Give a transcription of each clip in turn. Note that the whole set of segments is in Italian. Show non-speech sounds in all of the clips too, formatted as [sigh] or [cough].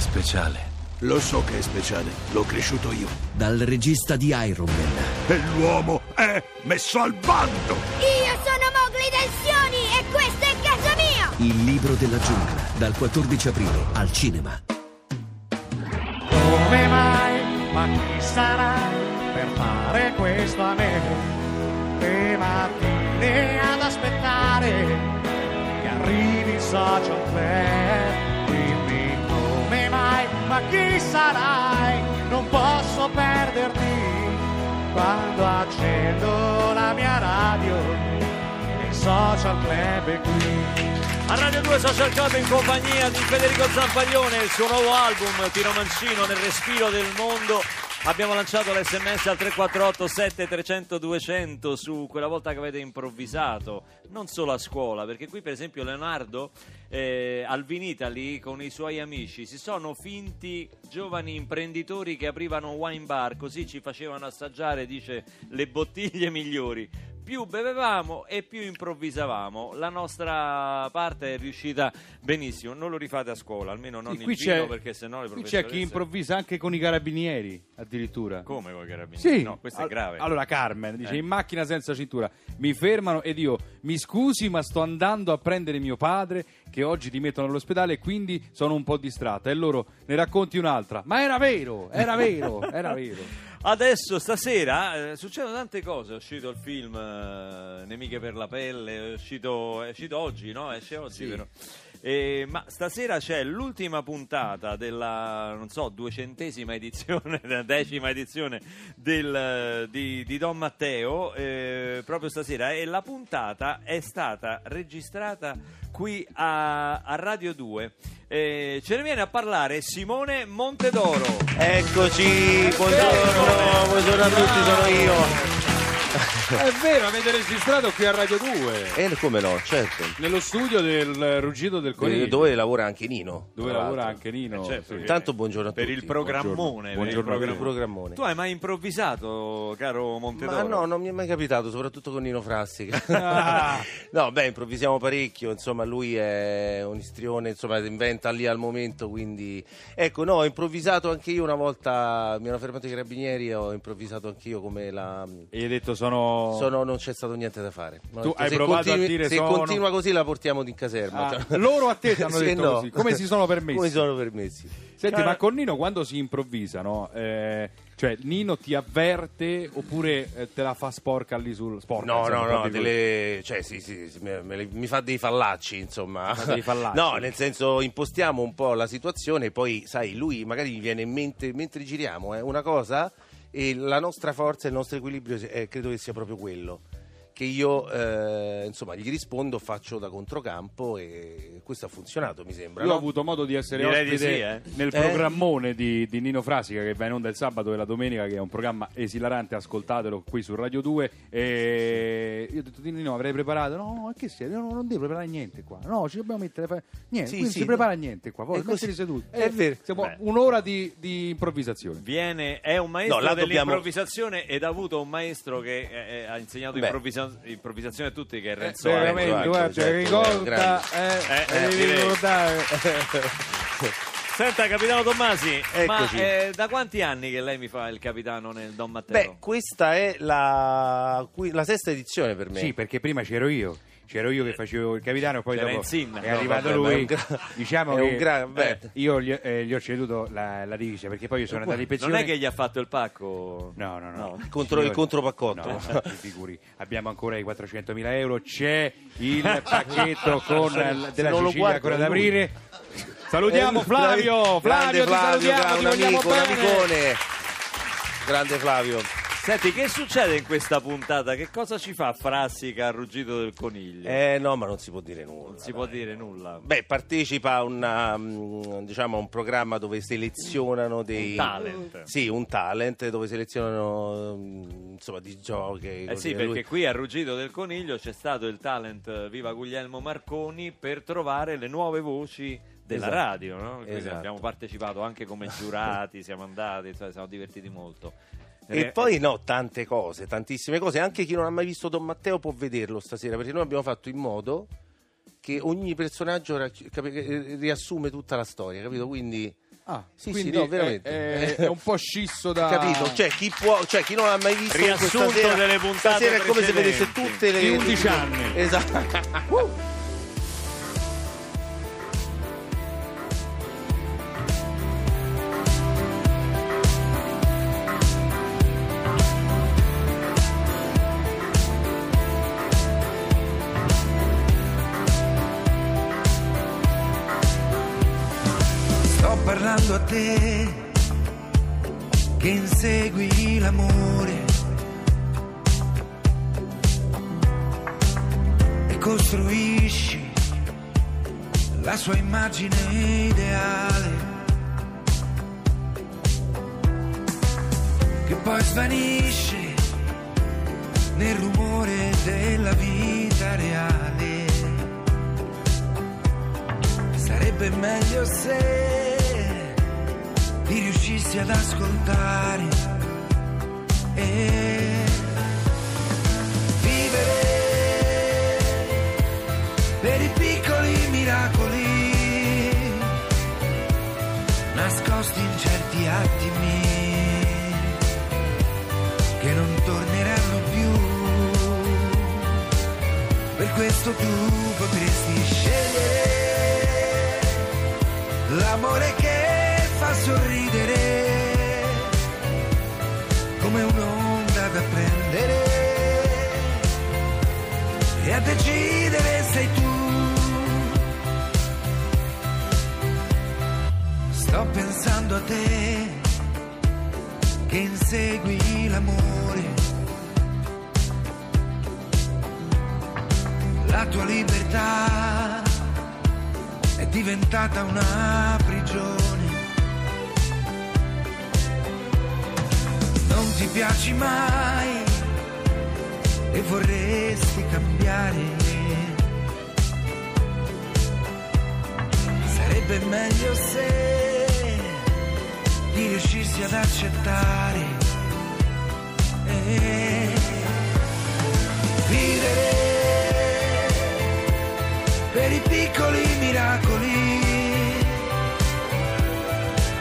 speciale. Lo so che è speciale, l'ho cresciuto io. Dal regista di Iron Man, E l'uomo è messo al bando! Io sono Mowgli del Sioni e questa è casa mia! Il libro della giungla, dal 14 aprile al cinema. Come mai? Ma chi sarai per fare questo a me? Che mattine ad aspettare che arrivi il social club. Ma chi sarai? Non posso perderti quando accendo la mia radio. Il social club qui. A Radio 2 Social Club in compagnia di Federico Zampaglione, il suo nuovo album Tiro Mancino nel respiro del mondo. Abbiamo lanciato l'SMS al 348 7300 200 su quella volta che avete improvvisato, non solo a scuola, perché qui per esempio Leonardo eh, al con i suoi amici si sono finti giovani imprenditori che aprivano wine bar, così ci facevano assaggiare, dice, le bottiglie migliori più bevevamo e più improvvisavamo. La nostra parte è riuscita benissimo. Non lo rifate a scuola, almeno non Sì, qui c'è- perché sennò le Qui c'è chi improvvisa anche con i carabinieri, addirittura. Come con i carabinieri? Sì, No, questo è Al- grave. Allora, Carmen dice: Eh. In macchina senza cintura mi fermano ed io mi scusi, ma sto andando a prendere mio padre che oggi ti mettono all'ospedale e quindi sono un po' distratta. E loro ne racconti un'altra. Ma era vero, era vero, era vero. [laughs] Adesso, stasera, eh, succedono tante cose. È uscito il film eh, Nemiche per la pelle, è uscito, è uscito oggi, no? Esce oggi, vero? Eh, ma stasera c'è l'ultima puntata della, non so, duecentesima edizione, della [laughs] decima edizione del, di, di Don Matteo, eh, proprio stasera. E la puntata è stata registrata qui a, a Radio 2. Eh, ce ne viene a parlare Simone Montedoro. Eccoci, buongiorno, buongiorno a tutti, sono io. È vero, avete registrato qui a Radio 2, E come no, certo. nello studio del Ruggito del Coniglio. Eh, Dove lavora anche Nino. dove lavora anche Nino. Eh, certo, sì. Intanto buongiorno a per tutti. il programmone. Buongiorno. per il programmone. programmone. Tu hai mai improvvisato, caro Montedoro? Ma no, non mi è mai capitato, soprattutto con Nino Frassica. [laughs] Ah. [laughs] no, beh, improvvisiamo parecchio, insomma, lui è un istrione, insomma, inventa lì al momento, quindi... Ecco, no, ho improvvisato anche io una volta, mi hanno fermato i carabinieri ho improvvisato anch'io come la... E gli hai detto sono... Sono, non c'è stato niente da fare. Tu detto, hai se provato a continui- dire Se sono- continua così la portiamo in caserma. Ah, [laughs] loro a te ti hanno [laughs] detto no. così. Come si sono permessi? Come si sono permessi? Senti, Cara- ma con Nino quando si improvvisa, no? Eh, cioè, Nino ti avverte oppure eh, te la fa sporca lì sul sporca? No, insomma, no, no, delle... cioè, sì, sì, sì, me- me le- mi fa dei fallacci, insomma. Dei fallacci. [laughs] No, nel senso, impostiamo un po' la situazione, poi, sai, lui magari gli viene in mente, mentre giriamo, eh, una cosa, e la nostra forza, il nostro equilibrio, eh, credo che sia proprio quello. Che io, eh, insomma, gli rispondo, faccio da controcampo e questo ha funzionato, mi sembra. Io no? ho avuto modo di essere Direi di ospite sì, eh. nel Eh? programmone di, di Nino Frasica che va in onda il sabato e la domenica, che è un programma esilarante, ascoltatelo qui su Radio 2. E io ho detto di Nino avrei preparato. No, no, che sei? Non, non devi preparare niente qua. No, ci dobbiamo mettere. fa- Niente, Sì, sì, si no. prepara niente qua. Così. mettete seduti. È vero. Siamo Beh. un'ora di, di improvvisazione. Viene, è un maestro No, dobbiamo- dell'improvvisazione ed ha avuto un maestro che eh, eh, ha insegnato Beh. improvvisa- improvvisazione a tutti, che è Renzo Eh, Alex. veramente, anche, guarda, certo, ricorda, eh, Eh, eh, eh, devi direi. ricordare. [laughs] Senta, capitano Tommasi, ma Eccoci. eh, da quanti anni che lei mi fa il capitano nel Don Matteo? Beh, questa è la, la sesta edizione per me. Sì, perché prima c'ero io. C'ero io che facevo il capitano, poi dopo è No, arrivato vabbè, ma è lui. un gra- diciamo è che un gra- beh. eh, io gli, eh, gli ho ceduto la, la divisa perché poi io sono andato in pensione. non è che gli ha fatto il pacco? No, no, no. Contro- il contropaccotto. No, no, ti figuri. Abbiamo ancora i 400.000 euro. C'è il pacchetto [laughs] con l- della Sicilia ancora lui. aprire. Salutiamo Eh, Flavio! grande Flavio, ti salutiamo, ti un vogliamo amico, un bene. amicone. Grande Flavio. Senti, che succede in questa puntata? Che cosa ci fa Frassica al ruggito del coniglio? Eh no, ma non si può dire nulla. non si può dire nulla. Beh, partecipa a una, mm, diciamo, a un programma dove selezionano dei Un talent. Sì, un talent dove selezionano mm, insomma di giochi. Eh sì, perché Lui- qui al Ruggito del Coniglio c'è stato il talent eh, Viva Guglielmo Marconi per trovare le nuove voci della Esatto. radio, no? Esatto. abbiamo partecipato anche come [laughs] giurati, siamo andati, insomma, siamo divertiti molto. E poi no, tante cose, tantissime cose. Anche chi non ha mai visto Don Matteo può vederlo stasera, perché noi abbiamo fatto in modo che ogni personaggio eh, riassume tutta la storia, capito? Quindi Ah, Sì, quindi sì, no, è- veramente. È, è un po' scisso da... Capito? Cioè chi, può, cioè, chi non l'ha mai visto Riassunto questa sera, delle puntate stasera è come se vedesse tutte le Di 11 anni. Esatto. Sto insegui l'amore e costruisci la sua immagine ideale che poi svanisce nel rumore della vita reale. Sarebbe meglio se ti riuscissi ad ascoltare e vivere per i piccoli miracoli nascosti in certi attimi che non torneranno più. Per questo tu potresti scegliere l'amore che sorridere come un'onda da prendere e a decidere sei tu. Sto pensando a te che insegui l'amore. La tua libertà è diventata una prigione. Ti piaci mai e vorresti cambiare. Sarebbe meglio se riuscissi ad accettare. E vivere per i piccoli miracoli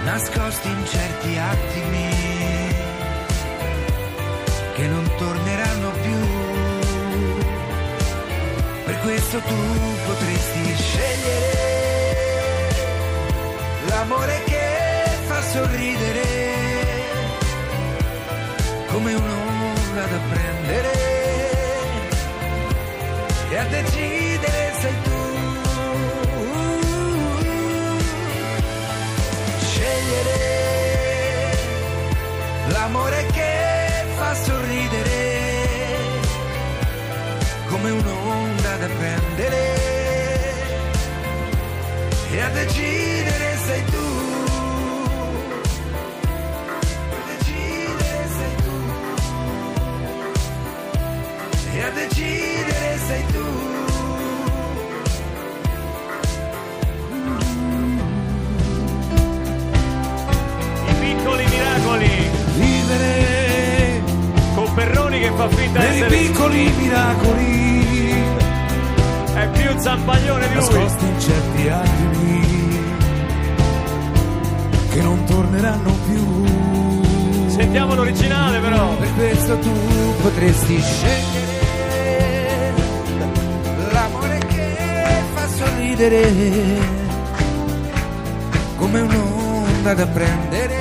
nascosti in certi attimi Questo tu potresti scegliere l'amore che fa sorridere come un'onda da prendere e a decidere e torneranno più. Sentiamo l'originale però. Per questo tu potresti scegliere l'amore che fa sorridere come un'onda da prendere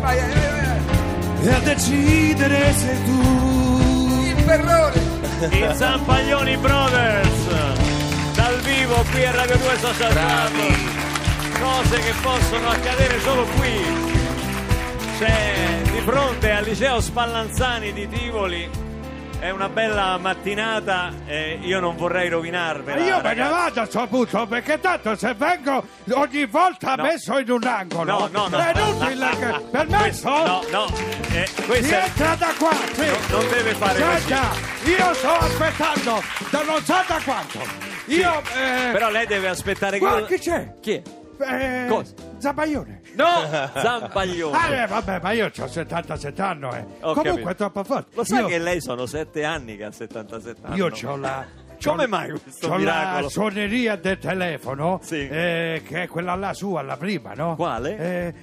vai, vai, vai. e a decidere sei tu il perrone I Zampaglioni Brothers dal vivo qui a Radio 2 Social Club cose che possono accadere solo qui c'è di fronte al liceo Spallanzani di Tivoli è una bella mattinata e io non vorrei rovinarvela Io me ne ragazzi. vado a sto punto perché tanto se vengo ogni volta No. messo in un angolo. no no no È inutile che... Permesso? no no eh, questo è- Rientra da qua, sì. non deve fare Già, così già, io sto aspettando da non so da quanto. Io... eh, però lei deve aspettare che io- chi c'è? chi è? Eh, Cosa? Zabaglione. no [laughs] Zampaglione Ah, eh, vabbè, ma io ho 77 anni, eh. Ho Comunque capito. è troppo forte. lo sai io, che lei sono sette anni che ha 77 anni io ho la, Come mai questo c'ho miracolo? la suoneria del telefono, Sì. eh, che è quella là sua, la prima, no? Quale? Eh,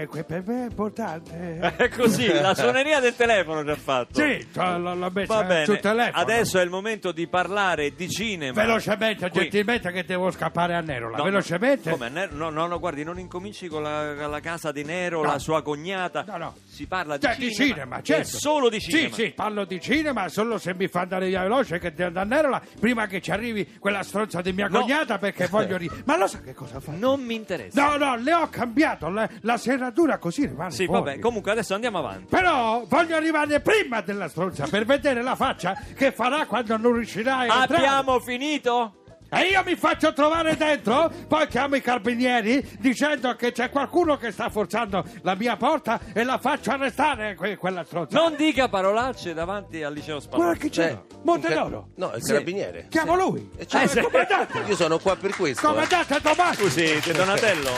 eh, que- per me è importante. [laughs] È così, la suoneria del telefono ci ha fatto. Sì, c'ho- l'ho, l'ho messa Va bene, sul telefono. adesso è il momento di parlare di cinema. Velocemente, Qui. gentilmente, che devo scappare a Nerola. No, Velocemente. no, come, Nero- no, no, no, guardi, non incominci con la, la casa di Nero, No. la sua cognata. No, no. Si parla di Cioè, cinema. di cinema, e certo. solo di cinema. Sì, sì, parlo di cinema solo se mi fa andare via veloce che devo andare Nerola prima che ci arrivi quella stronza di mia No. cognata perché [laughs] voglio ri... Ma lo sa che cosa fa? Non mi interessa. No, no, le ho cambiato la, la serratura così rimane Sì, fuori. vabbè, comunque adesso andiamo avanti. Però voglio arrivare prima della stronza per vedere la faccia che farà quando non riuscirà a entrare. Abbiamo finito? E io mi faccio trovare dentro, poi chiamo i carabinieri dicendo che c'è qualcuno che sta forzando la mia porta e la faccio arrestare que- quella stronza. Non dica parolacce davanti al liceo Guarda Spallone. chi c'è. Eh, Montenoro. No, il Sì. carabiniere. Chiamo lui. Eh, cioè, Eh, sì. Comandante. Io sono qua per questo. eh. Comandante Tommaso. Scusi, Donatello,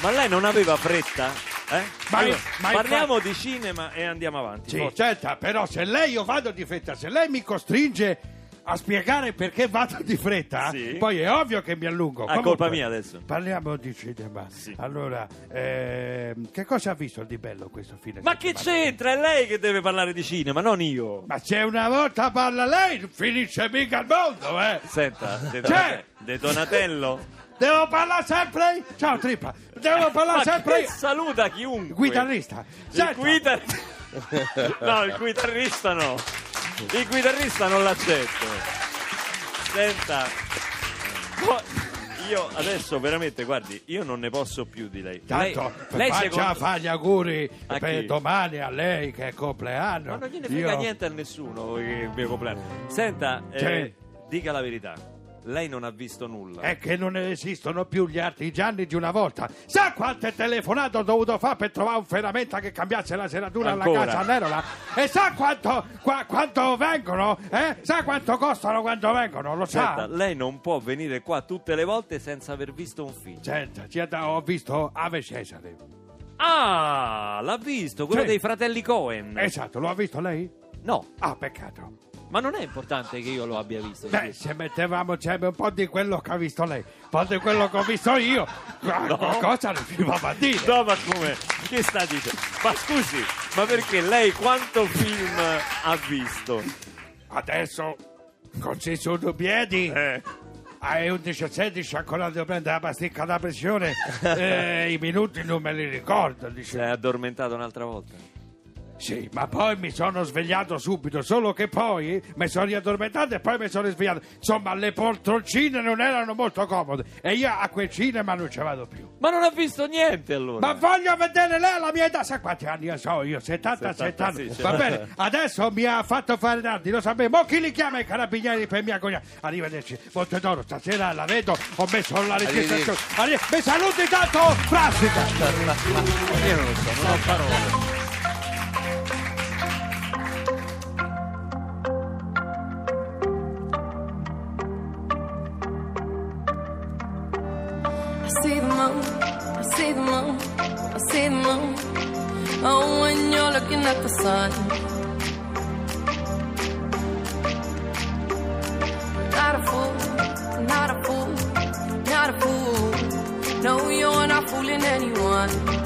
ma lei non aveva fretta? Eh? Ma- Allora, ma parliamo di cinema e andiamo avanti. Sì, forza. certo, però se lei io vado di fretta, se lei mi costringe a spiegare perché vado di fretta, Sì. poi è ovvio che mi allungo. Ah, Comunque, colpa mia adesso. Parliamo di cinema. Sì. Allora, ehm, che cosa ha visto di bello questo fine Ma che settimana? c'entra? È lei che deve parlare di cinema, non io. Ma se una volta parla lei, non finisce mica il mondo, eh! Senta, De, C'è! Donate- De Donatello. Devo parlare sempre? Ciao Trippa, devo parlare Ma sempre? che saluta chiunque. Guitarrista. Il Senta, guitar- [laughs] No, il chitarrista no. Il chitarrista non l'accetto. Senta. No, io adesso veramente, guardi, io non ne posso più di lei. Tanto lei, lei faccia secondo- fa gli auguri A per chi? domani a lei che è compleanno. Ma non gliene frega Io- niente a nessuno che è il mio compleanno. Senta, eh, dica la verità. Lei non ha visto nulla. È che non esistono più gli artigiani di una volta. Sa quante telefonate ho dovuto fare per trovare un ferramenta che cambiasse la serratura alla casa Nerola? E sa quanto, qua- quanto vengono? Eh? Sa quanto costano quando vengono? Lo Senta, sa? lei non può venire qua tutte le volte senza aver visto un film. Senta, ha- ho visto Ave Cesare. Ah, l'ha visto, quello Sì. dei fratelli Cohen. Esatto, lo ha visto lei? No, Ah, peccato. Ma non è importante che io lo abbia visto. Beh, se mettevamo insieme un po' di quello che ha visto lei, un po' di quello che ho visto io, [laughs] qualcosa riuscivamo a dire. No, ma come? Che sta dicendo? Ma scusi, ma perché lei quanto film ha visto? Adesso, con i su due piedi, Eh. ai 11-16 ancora devo prendere la pasticca da pressione, [laughs] eh, i minuti non me li ricordo. Si è Dice. addormentato un'altra volta. Sì, ma poi mi sono svegliato subito, solo che poi mi sono riaddormentato e poi mi sono risvegliato. Insomma, le poltroncine non erano molto comode e io a quel cinema non ci vado più. Ma non ha visto niente allora. Ma voglio vedere lei alla mia età, sa quanti anni io so io? 77 70, anni. sì, Va bene, [laughs] adesso mi ha fatto fare tardi, lo sapevo. Chi li chiama i carabinieri per mia cognata? Arrivederci, Montedoro, stasera la vedo, ho messo la registrazione. Arri- mi saluti tanto, Frassica! Io non lo so, non ho parole. The moon. Oh, when you're looking at the sun. Not a fool, not a fool, not a fool. No, you're not fooling anyone.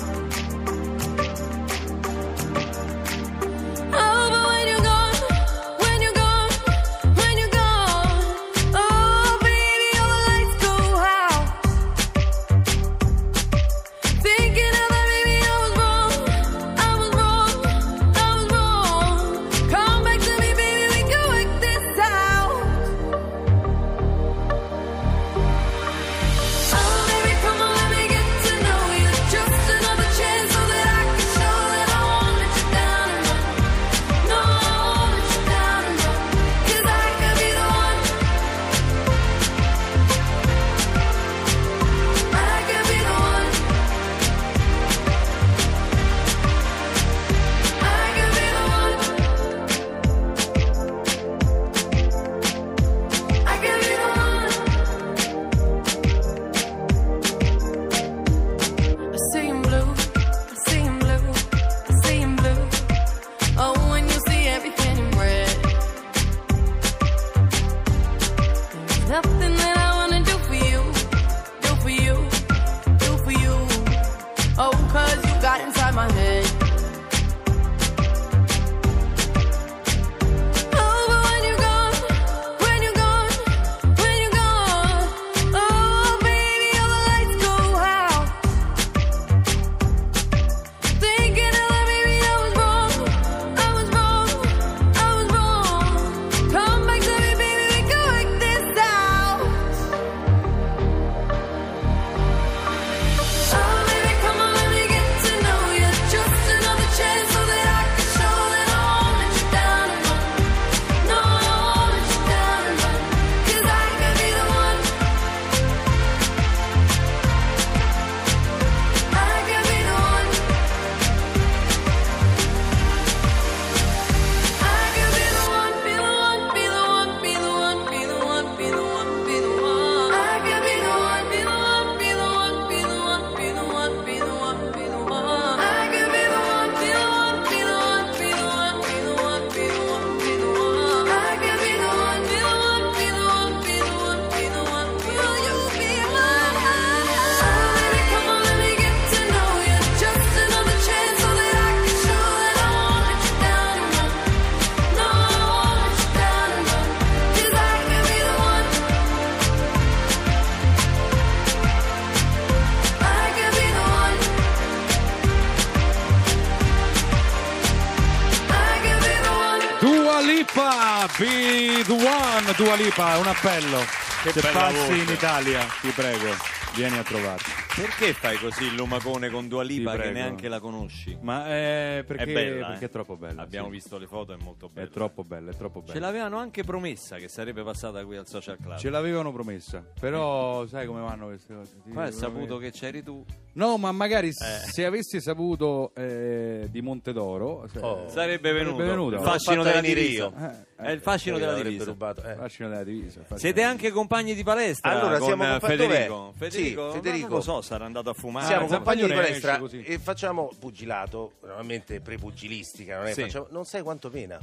Lipa, un appello. Che Se passi voce. in Italia, ti prego, vieni a trovarci. Perché fai così il lumacone con Dua Lipa che neanche la conosci? Ma è perché, è bella, perché eh. è troppo bella. Abbiamo sì. visto le foto, è molto bella. È troppo bella, è troppo bella. Ce l'avevano anche promessa che sarebbe passata qui al Social Club. Ce l'avevano promessa, però sai come vanno queste cose? Ti Poi ha dico saputo veramente. che c'eri tu. No, ma magari se avessi saputo eh, di Montedoro se- Oh. Sarebbe venuto. venuto. Il fascino della divisa. Eh, È il fascino della divisa. rubato, eh. fascino della divisa. fascino Siete anche compagni di palestra Allora, con siamo eh, compa- Federico. Federico, Sì, Federico. non lo so, sarà andato a fumare. Siamo Ah, compagni di palestra e facciamo pugilato, normalmente prepugilistica, non, è, Sì. facciamo- non sai quanto mena.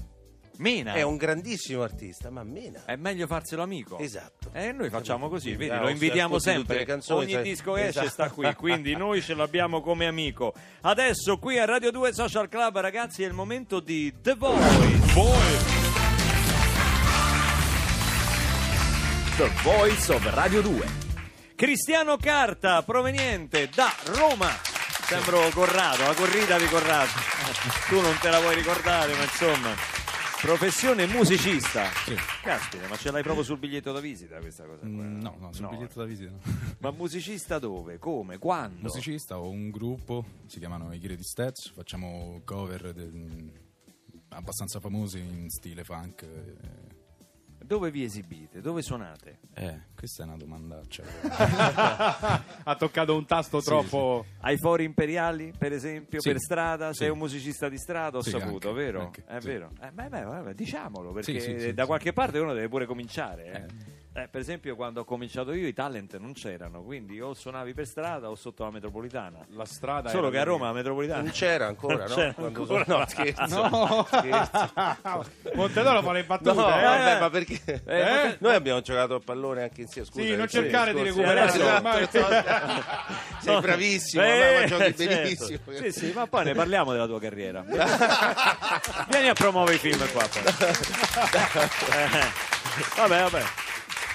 Mena. È un grandissimo artista, ma mena. È meglio farselo amico. Esatto. E noi facciamo così, vedi, lo invitiamo sempre. le canzoni, Ogni sai- disco che esce Esatto. sta qui, quindi noi ce l'abbiamo come amico. Adesso qui a Radio 2 Social Club, ragazzi, è il momento di The Voice. The Voice of Radio 2. Cristiano Carta, proveniente da Roma. Sembro Corrado, la corrida di Corrado. Tu non te la vuoi ricordare, ma insomma. Professione musicista. Caspita, ma ce l'hai proprio sul biglietto da visita questa cosa? qua? Mm, No, no, sul No. biglietto da visita. no. [laughs] Ma musicista dove? Come? Quando? Musicista ho un gruppo, si chiamano i Grady Stats, facciamo cover de- abbastanza famosi in stile funk. eh. Dove vi esibite? Dove suonate? Eh, questa è una domandaccia. Ha toccato un tasto troppo... Ai fori imperiali, per esempio, Sì. per strada? Sì. Sei un musicista di strada, ho Sì, saputo, anche, vero? anche, È sì. vero. Eh, beh, beh, diciamolo, perché Sì, sì, sì, da sì. qualche parte uno deve pure cominciare. eh. Eh, per esempio, quando ho cominciato io i talent non c'erano, quindi o suonavi per strada o sotto la metropolitana. La strada Solo era che a. Roma la metropolitana Non c'era ancora, no? C'era Quando ancora. sono- no, scherzo. No, Scherzo. [laughs] Montedoro fa le battute. No, eh. vabbè, ma perché? Eh? Noi abbiamo giocato a pallone anche insieme. Scusa, Sì, non giorno cercare di recuperare, Esatto, ormai. esatto. [laughs] Sei bravissimo, Eh, ma giochi certo. benissimo. Sì, sì, ma poi ne parliamo della tua carriera. [laughs] Vieni a promuovere i film qua. poi. Eh, Vabbè, vabbè.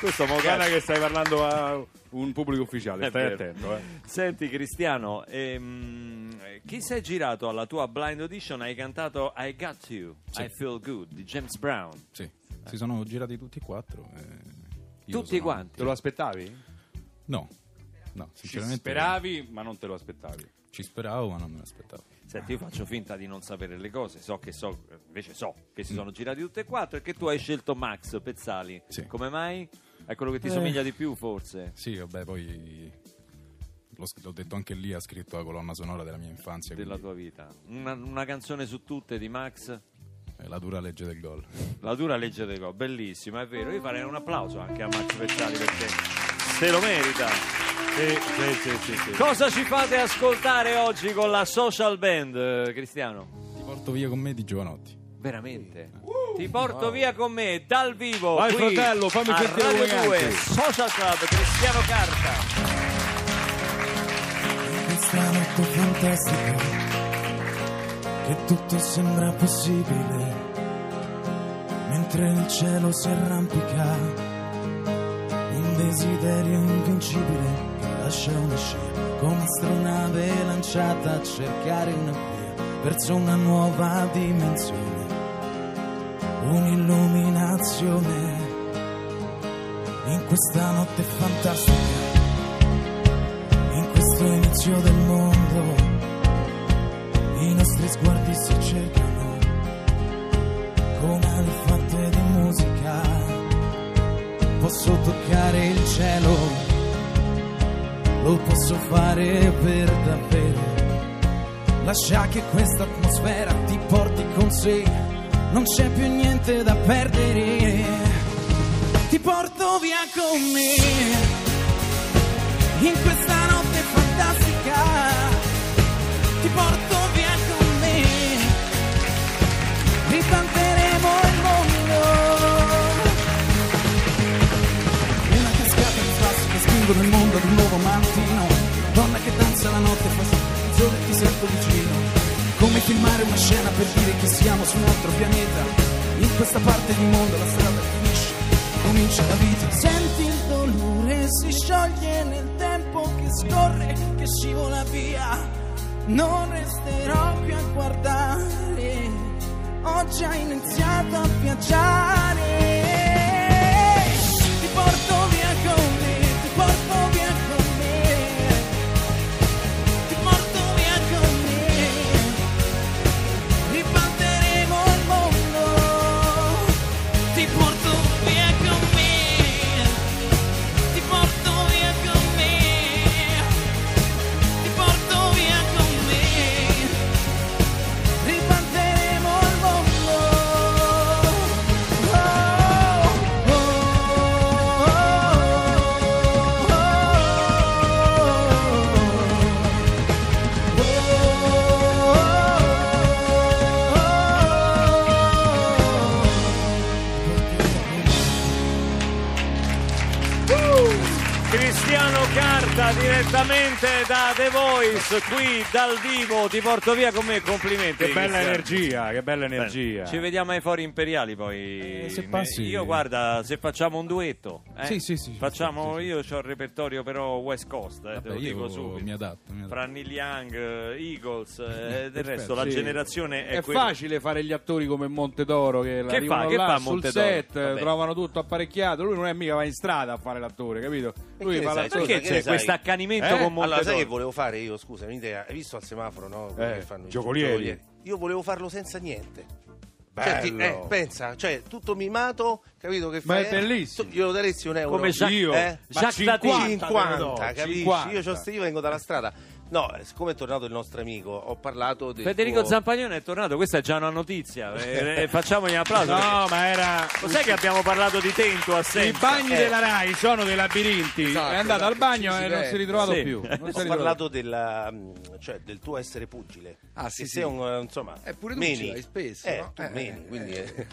Questo mo Guarda cazzo. che stai parlando a un pubblico ufficiale, È stai vero. attento. Eh. Senti Cristiano, ehm, chi sei girato alla tua blind audition? Hai cantato I Got You, I Feel Good di James Brown. Sì, si sono girati tutti e quattro. eh, Tutti sono- quanti? Te lo aspettavi? No, no, Ci sinceramente speravi, ma non te lo aspettavi. ci speravo, ma non me l'aspettavo. Senti, io faccio finta di non sapere le cose, so che so, invece so che si sono girati tutte e quattro e che tu hai scelto Max Pezzali. Sì. Come mai? È quello che ti Eh. somiglia di più, forse? Sì, vabbè, poi l'ho, l'ho detto anche lì, ha scritto la colonna sonora della mia infanzia. Della quindi tua vita. Una, una canzone su tutte di Max? È la dura legge del gol. La dura legge del gol, bellissima, è vero. Io farei un applauso anche a Max Pezzali perché se lo merita. Sì, sì, sì, sì, sì. Cosa ci fate ascoltare oggi con la social band, eh, Cristiano? Ti porto via con me di giovanotti. Veramente? Ti porto via con me dal vivo. Vai, qui fratello, fammi a sentire Radio come 2 canti. Social Club Cristiano Carta. questa notte fantastica che tutto sembra possibile mentre nel cielo si arrampica un desiderio invincibile che lascia una scia come astronave lanciata a cercare una via verso una nuova dimensione un'illuminazione in questa notte fantastica in questo inizio del mondo. I nostri sguardi si cercano come ali fatte di musica. Posso toccare il cielo lo posso fare per davvero. Lascia che questa atmosfera ti porti con sé non c'è più niente da perdere. Ti porto via con me. In questa notte fantastica ti porto via con me. Riplanteremo il mondo. Una cascata di passi che spingono il mondo ad un nuovo mattino. Donna che danza la notte fa sole ti sento vicino filmare una scena per dire che siamo su un altro pianeta. In questa parte di mondo la strada finisce comincia la vita. Senti il dolore si scioglie nel tempo che scorre che scivola via. Non resterò qui a guardare oggi hai iniziato a viaggiare. Direttamente da The Voice qui dal vivo ti porto via con me complimenti Che bella Cristiano. energia, che bella energia. ci vediamo ai fori imperiali poi Eh, se passi- io guarda se facciamo un duetto eh, Sì, sì, sì, facciamo sì, sì. io ho il repertorio però West Coast eh, te Vabbè, lo dico subito mi adatto. Mi adatto. fra Neil Young, eh, Eagles eh, del resto la generazione è, È quella facile fare gli attori come Montedoro che, Che fa? Che là fa sul set, Vabbè. trovano tutto apparecchiato. Lui non è mica va in strada a fare l'attore, capito? Lui fa l'attore. perché c'è questo accanimento Eh? con Allora, Montedoro sai che volevo fare io? Scusa, un'idea. Hai visto al semaforo, no? Eh, che fanno i giocolieri. Io volevo farlo senza niente. Ti- Bello. eh, pensa, cioè, tutto mimato, capito che Ma fai? è eh? bellissimo. Glielo daresti un euro. Come Jacques- Io? eh? Ma Jacques Tati. 50, 50, te lo do, capisci? 50. Io, c'ho- io vengo dalla strada. No, siccome è tornato il nostro amico, ho parlato del Federico tuo- Zampaglione è tornato questa è già una notizia [laughs] eh, eh, facciamogli un applauso No, perché- ma era. Cos'è che abbiamo parlato di te in tua I assenza? bagni Eh. della Rai sono dei labirinti. Esatto, è andato al esatto, bagno ci si e non si è ritrovato Sì. più. Non si è Ho ritrovato. parlato della, mm, cioè, del tuo essere pugile. Ah, sì, Che sì. sei un, eh, insomma, Eh, pure tu meni. ce l'hai spesso, Eh, no? tu Eh, meni, eh, quindi eh. eh,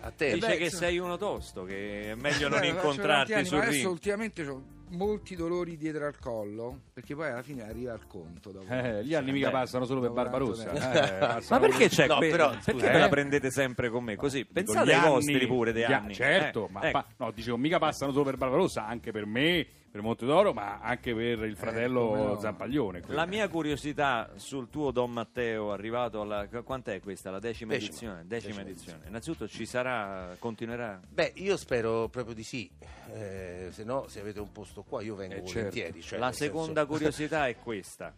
a te. Dice beh, che insomma- sei uno tosto, che è meglio non Beh, incontrarti sul ma adesso ring. ultimamente ho molti dolori dietro al collo, perché poi alla fine arriva al conto. dopo. Eh, gli anni mica beh, passano solo per Barbarossa. eh, [laughs] Ma perché c'è No, però, perché scusa, ve la eh. prendete sempre con me? Così pensate ai vostri pure dei anni. Certo, Eh, ma ecco. pa- no, dicevo, mica passano solo per Barbarossa, anche per me, per Montedoro, ma anche per il fratello come no. Zampaglione. La mia curiosità sul tuo Don Matteo arrivato alla quant'è questa? La decima, Decima. edizione? Decima, Decima edizione. Innanzitutto ci sarà, continuerà. Beh, io spero proprio di sì, eh, se no se avete un posto qua io vengo Eh, volentieri. cioè, La nel senso- seconda [laughs] curiosità è questa.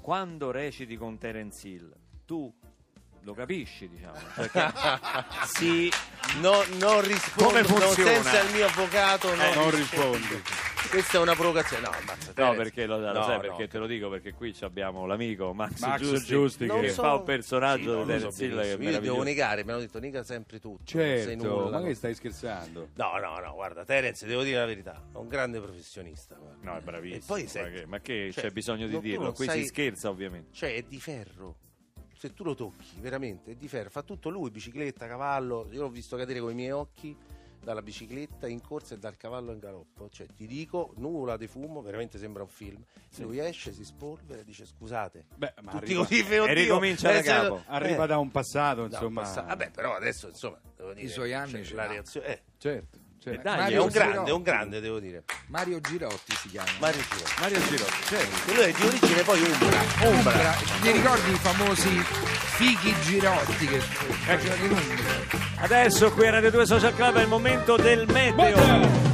Quando reciti con Terence Hill, tu lo capisci, diciamo? Perché [laughs] sì, No, non rispondo, Come funziona? senza il mio avvocato no, Eh, non rispondi. Questa è una provocazione. No, ammazza, no, Terence. perché lo, lo No, sai no. perché te lo dico perché qui ci abbiamo l'amico Max, Max Giusti, Giusti che so- fa un personaggio Sì, di no, lo so Terence Hill. Io devo negare, mi hanno detto nega sempre tutto. Certo, nulla, ma che stai scherzando? No, no, no, guarda, Terence, devo dire la verità, è un grande professionista. guarda. No, è bravissimo. E poi ma senti, che, ma che cioè, c'è bisogno di dirlo? Qui sai- si scherza ovviamente. Cioè, è di ferro. Se tu lo tocchi, veramente, è di ferro. Fa tutto lui, bicicletta, cavallo. Io l'ho visto cadere con i miei occhi dalla bicicletta in corsa e dal cavallo in galoppo. Cioè, ti dico, nuvola di fumo, veramente sembra un film. Lui esce, si spolvera e dice scusate. Beh, ma Tutti arriva, così, oddio, E ricomincia da eh, capo. arriva eh. da un passato, insomma. passa- Vabbè, però adesso, insomma, devo dire, suoi anni cioè, la reazione... Eh, Certo, certo. E dai, è un grande, Girotti. è un grande, devo dire. Mario Girotti si chiama. Mario Giro. Mario Giro, certo. Lui è di origine poi Umbra. Umbra. Umbra. Ti ricordi i famosi fighi Girotti che Umbria? Adesso qui a Radio 2 Social Club è il momento del meteo.